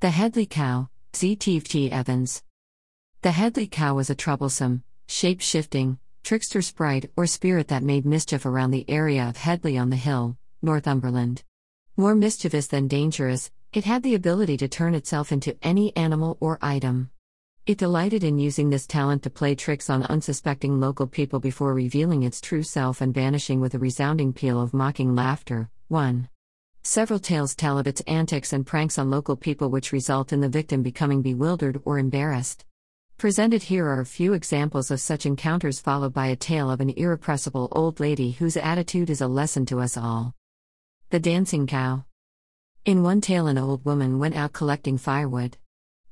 The Hedley Kow, ZTFT Evans. The Hedley Kow was a troublesome, shape shifting, trickster sprite or spirit that made mischief around the area of Hedley on the Hill, Northumberland. More mischievous than dangerous, it had the ability to turn itself into any animal or item. It delighted in using this talent to play tricks on unsuspecting local people before revealing its true self and vanishing with a resounding peal of mocking laughter. 1. Several tales tell of its antics and pranks on local people, which result in the victim becoming bewildered or embarrassed. Presented here are a few examples of such encounters, followed by a tale of an irrepressible old lady whose attitude is a lesson to us all. The Dancing Cow. In one tale, an old woman went out collecting firewood.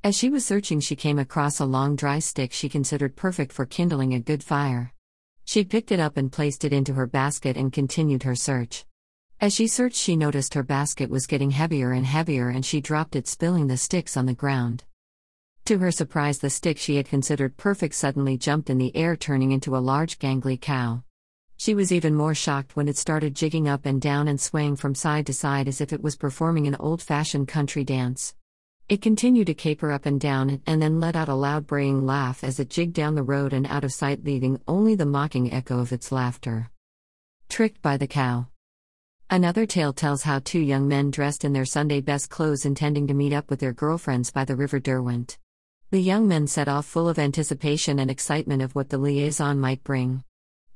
As she was searching, she came across a long dry stick she considered perfect for kindling a good fire. She picked it up and placed it into her basket and continued her search. As she searched, she noticed her basket was getting heavier and heavier and she dropped it, spilling the sticks on the ground. To her surprise, the stick she had considered perfect suddenly jumped in the air, turning into a large gangly cow. She was even more shocked when it started jigging up and down and swaying from side to side as if it was performing an old fashioned country dance. It continued to caper up and down and then let out a loud braying laugh as it jigged down the road and out of sight, leaving only the mocking echo of its laughter. Tricked by the cow. Another tale tells how two young men dressed in their Sunday best clothes intending to meet up with their girlfriends by the River Derwent. The young men set off full of anticipation and excitement of what the liaison might bring.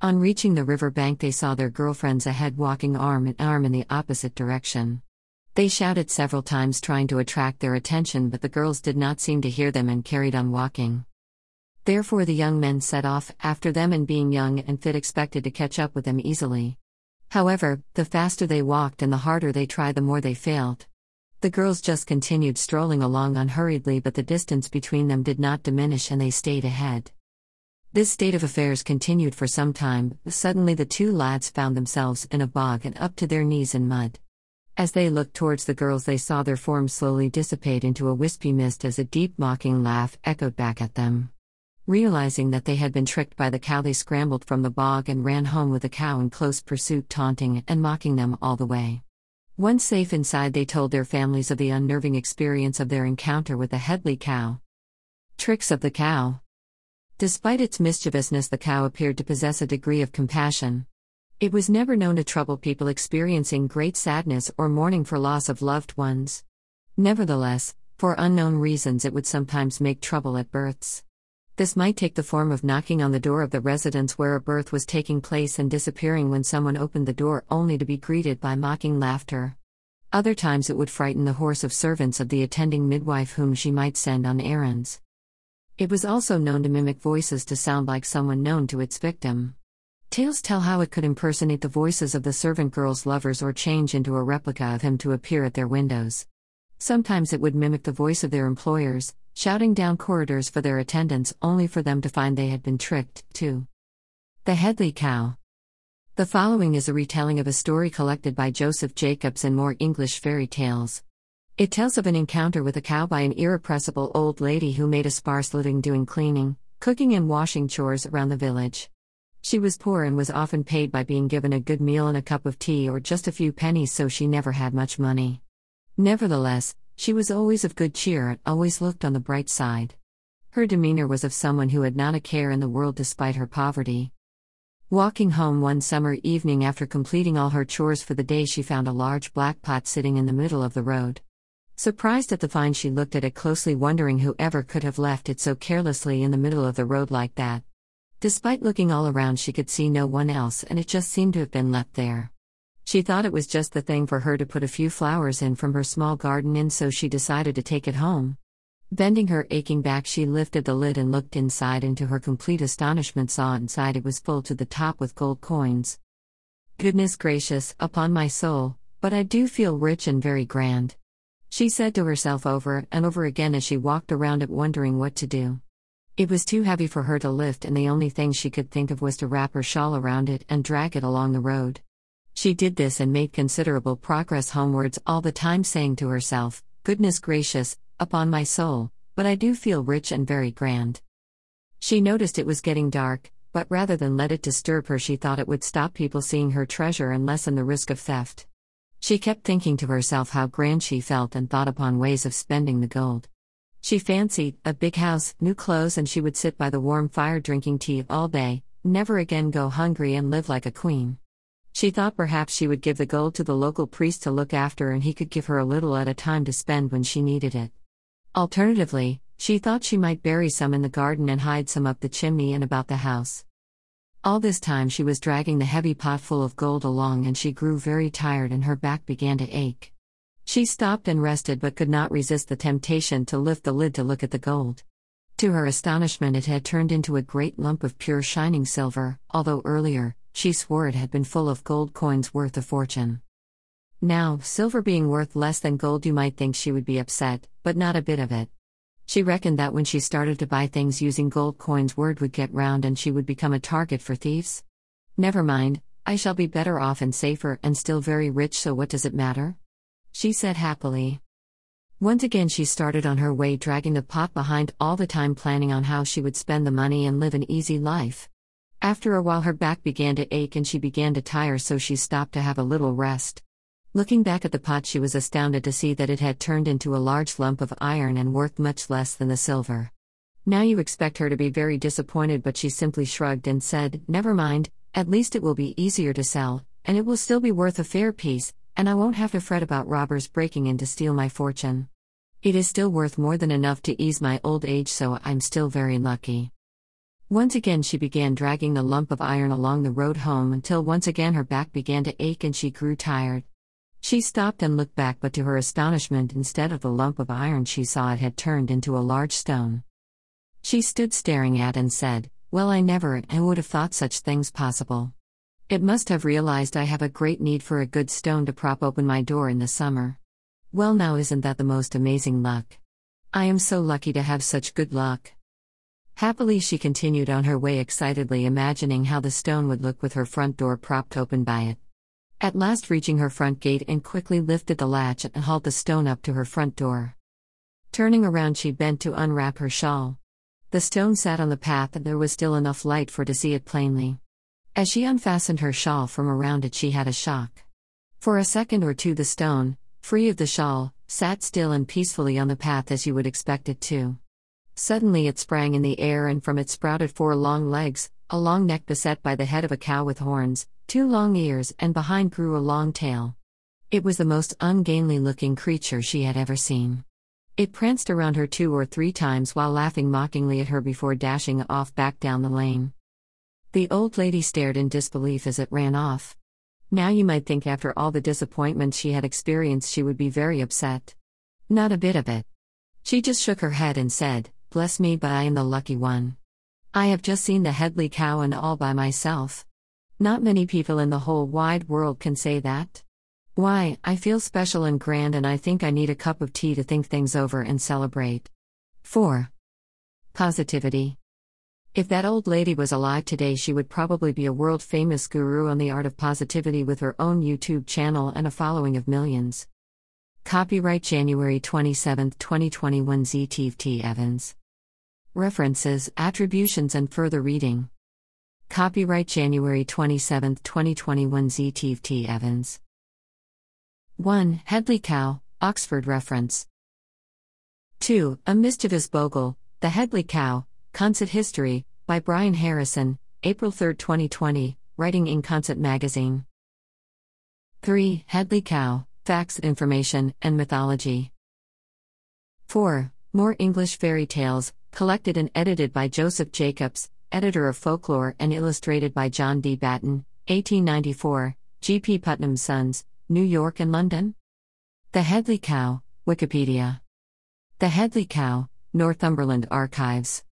On reaching the river bank, they saw their girlfriends ahead walking arm in arm in the opposite direction. They shouted several times, trying to attract their attention, but the girls did not seem to hear them and carried on walking. Therefore, the young men set off after them, and being young and fit, expected to catch up with them easily. However, the faster they walked and the harder they tried, the more they failed. The girls just continued strolling along unhurriedly, but the distance between them did not diminish and they stayed ahead. This state of affairs continued for some time. Suddenly, the two lads found themselves in a bog and up to their knees in mud. As they looked towards the girls, they saw their forms slowly dissipate into a wispy mist as a deep mocking laugh echoed back at them. Realizing that they had been tricked by the cow, they scrambled from the bog and ran home with the cow in close pursuit, taunting and mocking them all the way. Once safe inside, they told their families of the unnerving experience of their encounter with the Hedley Kow. Tricks of the cow. Despite its mischievousness, the cow appeared to possess a degree of compassion. It was never known to trouble people experiencing great sadness or mourning for loss of loved ones. Nevertheless, for unknown reasons, it would sometimes make trouble at births. This might take the form of knocking on the door of the residence where a birth was taking place and disappearing when someone opened the door only to be greeted by mocking laughter. Other times it would frighten the horse of servants of the attending midwife whom she might send on errands. It was also known to mimic voices to sound like someone known to its victim. Tales tell how it could impersonate the voices of the servant girl's lovers or change into a replica of him to appear at their windows. Sometimes it would mimic the voice of their employers, shouting down corridors for their attendants only for them to find they had been tricked, too. The Hedley Kow. The following is a retelling of a story collected by Joseph Jacobs in More English Fairy Tales. It tells of an encounter with a cow by an irrepressible old lady who made a sparse living doing cleaning, cooking, and washing chores around the village. She was poor and was often paid by being given a good meal and a cup of tea or just a few pennies, so she never had much money. Nevertheless, she was always of good cheer and always looked on the bright side. Her demeanor was of someone who had not a care in the world despite her poverty. Walking home one summer evening after completing all her chores for the day, she found a large black pot sitting in the middle of the road. Surprised at the find, she looked at it closely, wondering who ever could have left it so carelessly in the middle of the road like that. Despite looking all around, she could see no one else, and it just seemed to have been left there. She thought it was just the thing for her to put a few flowers in from her small garden in, so she decided to take it home. Bending her aching back, she lifted the lid and looked inside, and to her complete astonishment, saw inside it was full to the top with gold coins. Goodness gracious, upon my soul, but I do feel rich and very grand. She said to herself over and over again as she walked around it, wondering what to do. It was too heavy for her to lift, and the only thing she could think of was to wrap her shawl around it and drag it along the road. She did this and made considerable progress homewards all the time, saying to herself, Goodness gracious, upon my soul, but I do feel rich and very grand. She noticed it was getting dark, but rather than let it disturb her, she thought it would stop people seeing her treasure and lessen the risk of theft. She kept thinking to herself how grand she felt and thought upon ways of spending the gold. She fancied a big house, new clothes, and she would sit by the warm fire drinking tea all day, never again go hungry and live like a queen. She thought perhaps she would give the gold to the local priest to look after and he could give her a little at a time to spend when she needed it. Alternatively, she thought she might bury some in the garden and hide some up the chimney and about the house. All this time she was dragging the heavy pot full of gold along and she grew very tired and her back began to ache. She stopped and rested but could not resist the temptation to lift the lid to look at the gold. To her astonishment, it had turned into a great lump of pure shining silver, although earlier, she swore it had been full of gold coins worth a fortune. Now, silver being worth less than gold, you might think she would be upset, but not a bit of it. She reckoned that when she started to buy things using gold coins, word would get round and she would become a target for thieves. Never mind, I shall be better off and safer and still very rich, so what does it matter? She said happily. Once again, she started on her way, dragging the pot behind all the time, planning on how she would spend the money and live an easy life. After a while, her back began to ache and she began to tire, so she stopped to have a little rest. Looking back at the pot, she was astounded to see that it had turned into a large lump of iron and worth much less than the silver. Now you expect her to be very disappointed, but she simply shrugged and said, Never mind, at least it will be easier to sell, and it will still be worth a fair piece, and I won't have to fret about robbers breaking in to steal my fortune. It is still worth more than enough to ease my old age, so I'm still very lucky. Once again, she began dragging the lump of iron along the road home until once again her back began to ache and she grew tired. She stopped and looked back, but to her astonishment, instead of the lump of iron she saw, it had turned into a large stone. She stood staring at and said, Well, I never I would have thought such things possible. It must have realized I have a great need for a good stone to prop open my door in the summer. Well, now, isn't that the most amazing luck? I am so lucky to have such good luck. Happily, she continued on her way excitedly, imagining how the stone would look with her front door propped open by it. At last, reaching her front gate, and quickly lifted the latch and hauled the stone up to her front door. Turning around, she bent to unwrap her shawl. The stone sat on the path, and there was still enough light for to see it plainly. As she unfastened her shawl from around it, she had a shock. For a second or two, the stone, free of the shawl, sat still and peacefully on the path as you would expect it to. Suddenly, it sprang in the air, and from it sprouted four long legs, a long neck beset by the head of a cow with horns, two long ears, and behind grew a long tail. It was the most ungainly looking creature she had ever seen. It pranced around her two or three times while laughing mockingly at her before dashing off back down the lane. The old lady stared in disbelief as it ran off. Now you might think after all the disappointments she had experienced she would be very upset. Not a bit of it. She just shook her head and said, Bless me, but I am the lucky one. I have just seen the Hedley Kow and all by myself. Not many people in the whole wide world can say that. Why, I feel special and grand, and I think I need a cup of tea to think things over and celebrate. 4. Positivity. If that old lady was alive today, she would probably be a world famous guru on the art of positivity with her own YouTube channel and a following of millions. Copyright January 27, 2021 ZTFT Evans. References, attributions, and further reading. Copyright January 27, 2021 ZTFT Evans. 1. Hedley Kow, Oxford reference. 2. A Mischievous Bogle, The Hedley Kow, Consett History, by Brian Harrison, April 3, 2020, writing in Consett Magazine. 3. Hedley Kow, Facts, Information, and Mythology. 4. More English Fairy Tales, collected and edited by Joseph Jacobs, editor of Folklore and illustrated by John D. Batten, 1894, G. P. Putnam's Sons, New York and London. The Hedley Kow, Wikipedia. The Hedley Kow, Northumberland Archives.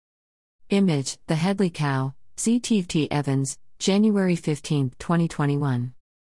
Image The Hedley Kow, ZTFT Evans, January 15, 2021.